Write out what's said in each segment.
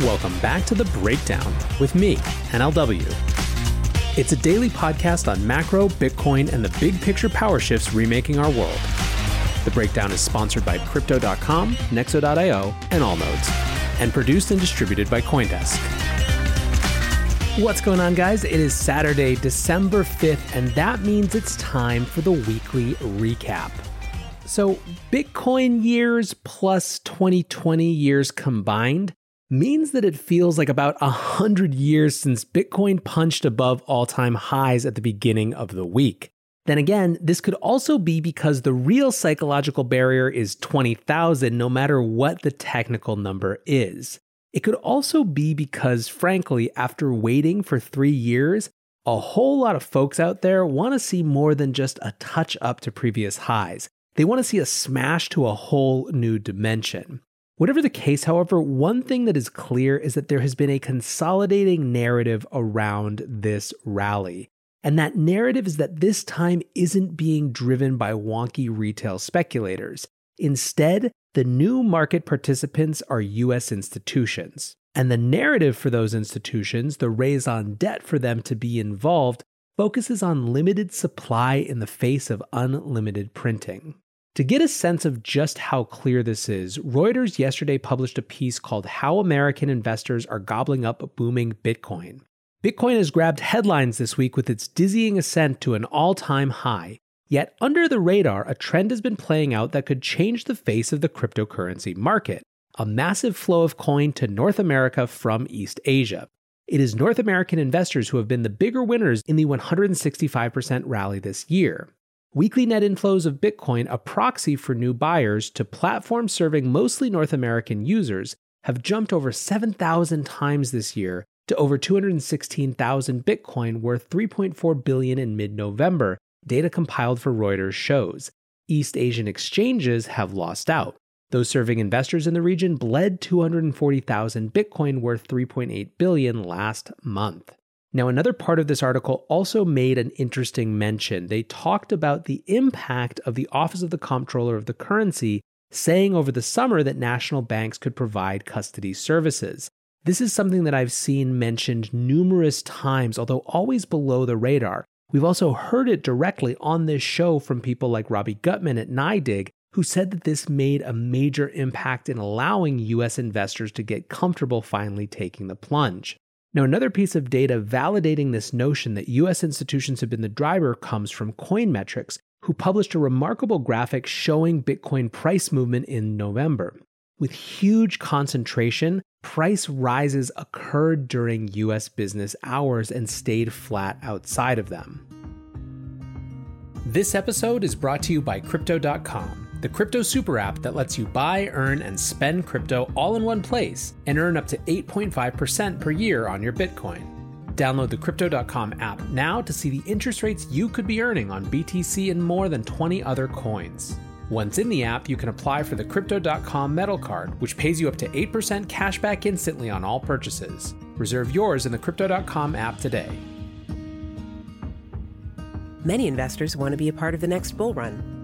Welcome back to The Breakdown with me, NLW. It's a daily podcast on macro, Bitcoin, and the big picture power shifts remaking our world. The Breakdown is sponsored by Crypto.com, Nexo.io, and Allnodes, and produced and distributed by Coindesk. What's going on, guys? It is Saturday, December 5th, and that means it's time for the weekly recap. So, Bitcoin years plus 2020 years combined means that it feels like about 100 years since Bitcoin punched above all time highs at the beginning of the week. Then again, this could also be because the real psychological barrier is 20,000, no matter what the technical number is. It could also be because, frankly, after waiting for three years, a whole lot of folks out there want to see more than just a touch up to previous highs. They want to see a smash to a whole new dimension. Whatever the case, however, one thing that is clear is that there has been a consolidating narrative around this rally. And that narrative is that this time isn't being driven by wonky retail speculators. Instead, the new market participants are US institutions. And the narrative for those institutions, the raison d'etre for them to be involved, focuses on limited supply in the face of unlimited printing. To get a sense of just how clear this is, Reuters yesterday published a piece called How American Investors Are Gobbling Up Booming Bitcoin. Bitcoin has grabbed headlines this week with its dizzying ascent to an all time high. Yet, under the radar, a trend has been playing out that could change the face of the cryptocurrency market a massive flow of coin to North America from East Asia. It is North American investors who have been the bigger winners in the 165% rally this year. Weekly net inflows of Bitcoin, a proxy for new buyers to platforms serving mostly North American users, have jumped over 7,000 times this year to over 216,000 Bitcoin worth 3.4 billion in mid-November, data compiled for Reuters shows. East Asian exchanges have lost out. Those serving investors in the region bled 240,000 Bitcoin worth 3.8 billion last month. Now, another part of this article also made an interesting mention. They talked about the impact of the Office of the Comptroller of the Currency saying over the summer that national banks could provide custody services. This is something that I've seen mentioned numerous times, although always below the radar. We've also heard it directly on this show from people like Robbie Gutmann at NYDIG, who said that this made a major impact in allowing US investors to get comfortable finally taking the plunge. Now, another piece of data validating this notion that US institutions have been the driver comes from Coinmetrics, who published a remarkable graphic showing Bitcoin price movement in November. With huge concentration, price rises occurred during US business hours and stayed flat outside of them. This episode is brought to you by Crypto.com the crypto super app that lets you buy, earn, and spend crypto all in one place and earn up to 8.5% per year on your Bitcoin. Download the Crypto.com app now to see the interest rates you could be earning on BTC and more than 20 other coins. Once in the app, you can apply for the Crypto.com metal card, which pays you up to 8% cash back instantly on all purchases. Reserve yours in the Crypto.com app today. Many investors want to be a part of the next bull run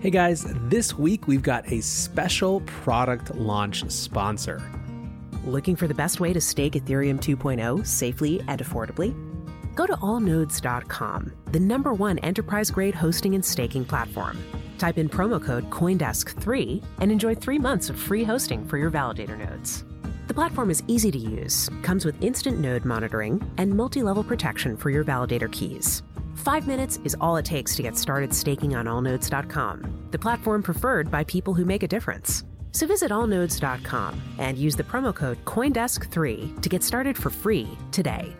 Hey guys, this week we've got a special product launch sponsor. Looking for the best way to stake Ethereum 2.0 safely and affordably? Go to allnodes.com, the number one enterprise grade hosting and staking platform. Type in promo code CoinDesk3 and enjoy three months of free hosting for your validator nodes. The platform is easy to use, comes with instant node monitoring, and multi level protection for your validator keys. Five minutes is all it takes to get started staking on allnodes.com, the platform preferred by people who make a difference. So visit allnodes.com and use the promo code CoinDesk3 to get started for free today.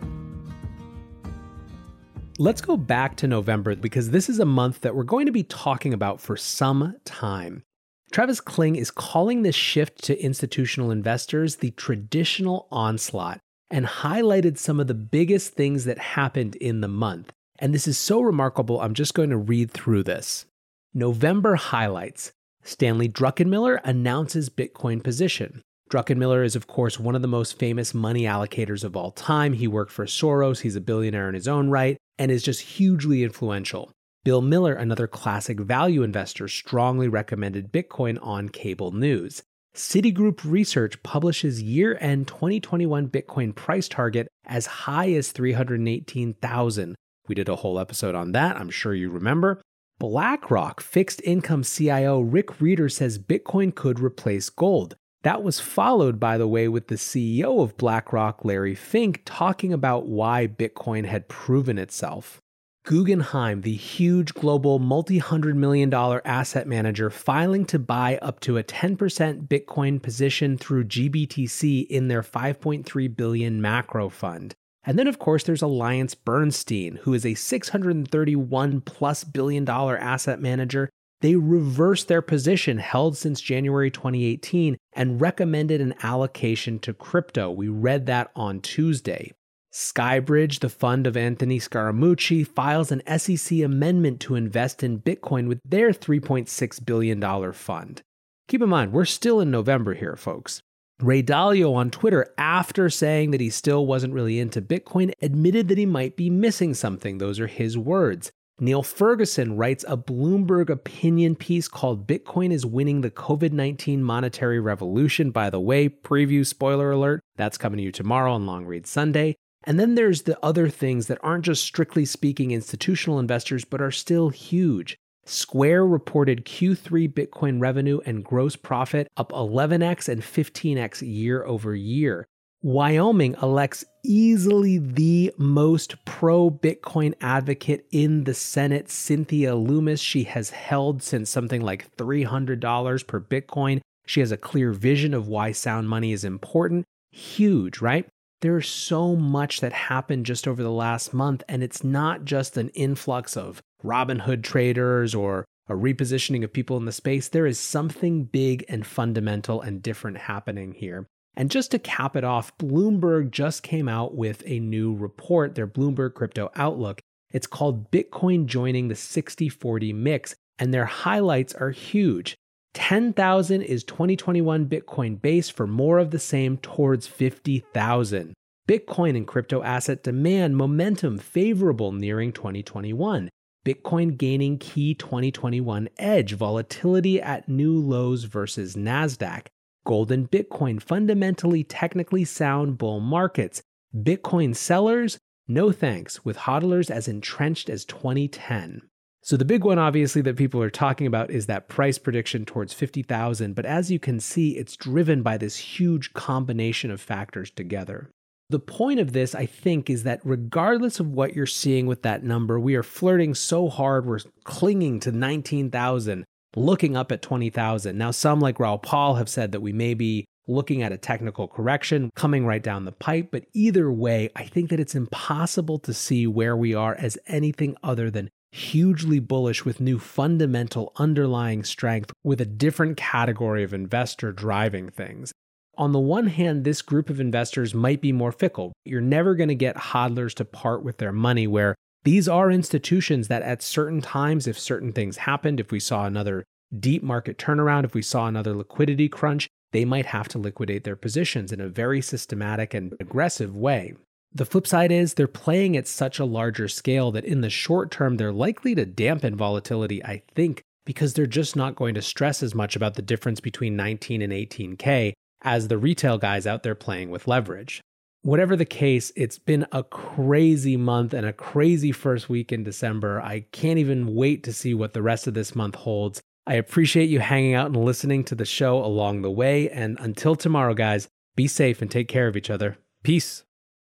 Let's go back to November because this is a month that we're going to be talking about for some time. Travis Kling is calling this shift to institutional investors the traditional onslaught and highlighted some of the biggest things that happened in the month. And this is so remarkable, I'm just going to read through this. November highlights Stanley Druckenmiller announces Bitcoin position. Druckenmiller is, of course, one of the most famous money allocators of all time. He worked for Soros, he's a billionaire in his own right, and is just hugely influential. Bill Miller, another classic value investor, strongly recommended Bitcoin on cable news. Citigroup Research publishes year end 2021 Bitcoin price target as high as 318,000. We did a whole episode on that, I'm sure you remember. BlackRock fixed income CIO Rick Rieder says Bitcoin could replace gold. That was followed, by the way, with the CEO of BlackRock, Larry Fink, talking about why Bitcoin had proven itself. Guggenheim, the huge global multi hundred million dollar asset manager, filing to buy up to a 10% Bitcoin position through GBTC in their 5.3 billion macro fund. And then, of course, there's Alliance Bernstein, who is a 631 plus billion dollar asset manager. They reversed their position held since January 2018 and recommended an allocation to crypto. We read that on Tuesday. Skybridge, the fund of Anthony Scaramucci, files an SEC amendment to invest in Bitcoin with their $3.6 billion fund. Keep in mind, we're still in November here, folks. Ray Dalio on Twitter, after saying that he still wasn't really into Bitcoin, admitted that he might be missing something. Those are his words. Niall Ferguson writes a Bloomberg opinion piece called Bitcoin is Winning the COVID 19 Monetary Revolution. By the way, preview spoiler alert, that's coming to you tomorrow on Long Read Sunday. And then there's the other things that aren't just strictly speaking institutional investors, but are still huge. Square reported Q3 Bitcoin revenue and gross profit up 11x and 15x year over year. Wyoming elects easily the most pro Bitcoin advocate in the Senate, Cynthia Lummis. She has held since something like $300 per Bitcoin. She has a clear vision of why sound money is important. Huge, right? there's so much that happened just over the last month, and it's not just an influx of Robinhood traders or a repositioning of people in the space. There is something big and fundamental and different happening here. And just to cap it off, Bloomberg just came out with a new report, their Bloomberg Crypto Outlook. It's called Bitcoin Joining the 60 40 Mix, and their highlights are huge. 10,000 is 2021 Bitcoin base for more of the same towards 50,000. Bitcoin and crypto asset demand momentum favorable nearing 2021. Bitcoin gaining key 2021 edge, volatility at new lows versus NASDAQ. Gold and Bitcoin fundamentally technically sound bull markets. Bitcoin sellers, no thanks, with hodlers as entrenched as 2010. So the big one obviously that people are talking about is that price prediction towards 50,000, but as you can see, it's driven by this huge combination of factors together. The point of this, I think, is that regardless of what you're seeing with that number, we are flirting so hard, we're clinging to 19,000, looking up at 20,000. Now, some like Raoul Pal, have said that we may be looking at a technical correction coming right down the pipe, but either way, I think that it's impossible to see where we are as anything other than hugely bullish with new fundamental underlying strength with a different category of investor driving things. On the one hand, this group of investors might be more fickle. You're never going to get hodlers to part with their money, where these are institutions that at certain times, if certain things happened, if we saw another deep market turnaround, if we saw another liquidity crunch, they might have to liquidate their positions in a very systematic and aggressive way. The flip side is they're playing at such a larger scale that in the short term, they're likely to dampen volatility, I think, because they're just not going to stress as much about the difference between 19 and 18K as the retail guys out there playing with leverage. Whatever the case, it's been a crazy month and a crazy first week in December. I can't even wait to see what the rest of this month holds. I appreciate you hanging out and listening to the show along the way. And until tomorrow, guys, be safe and take care of each other. Peace.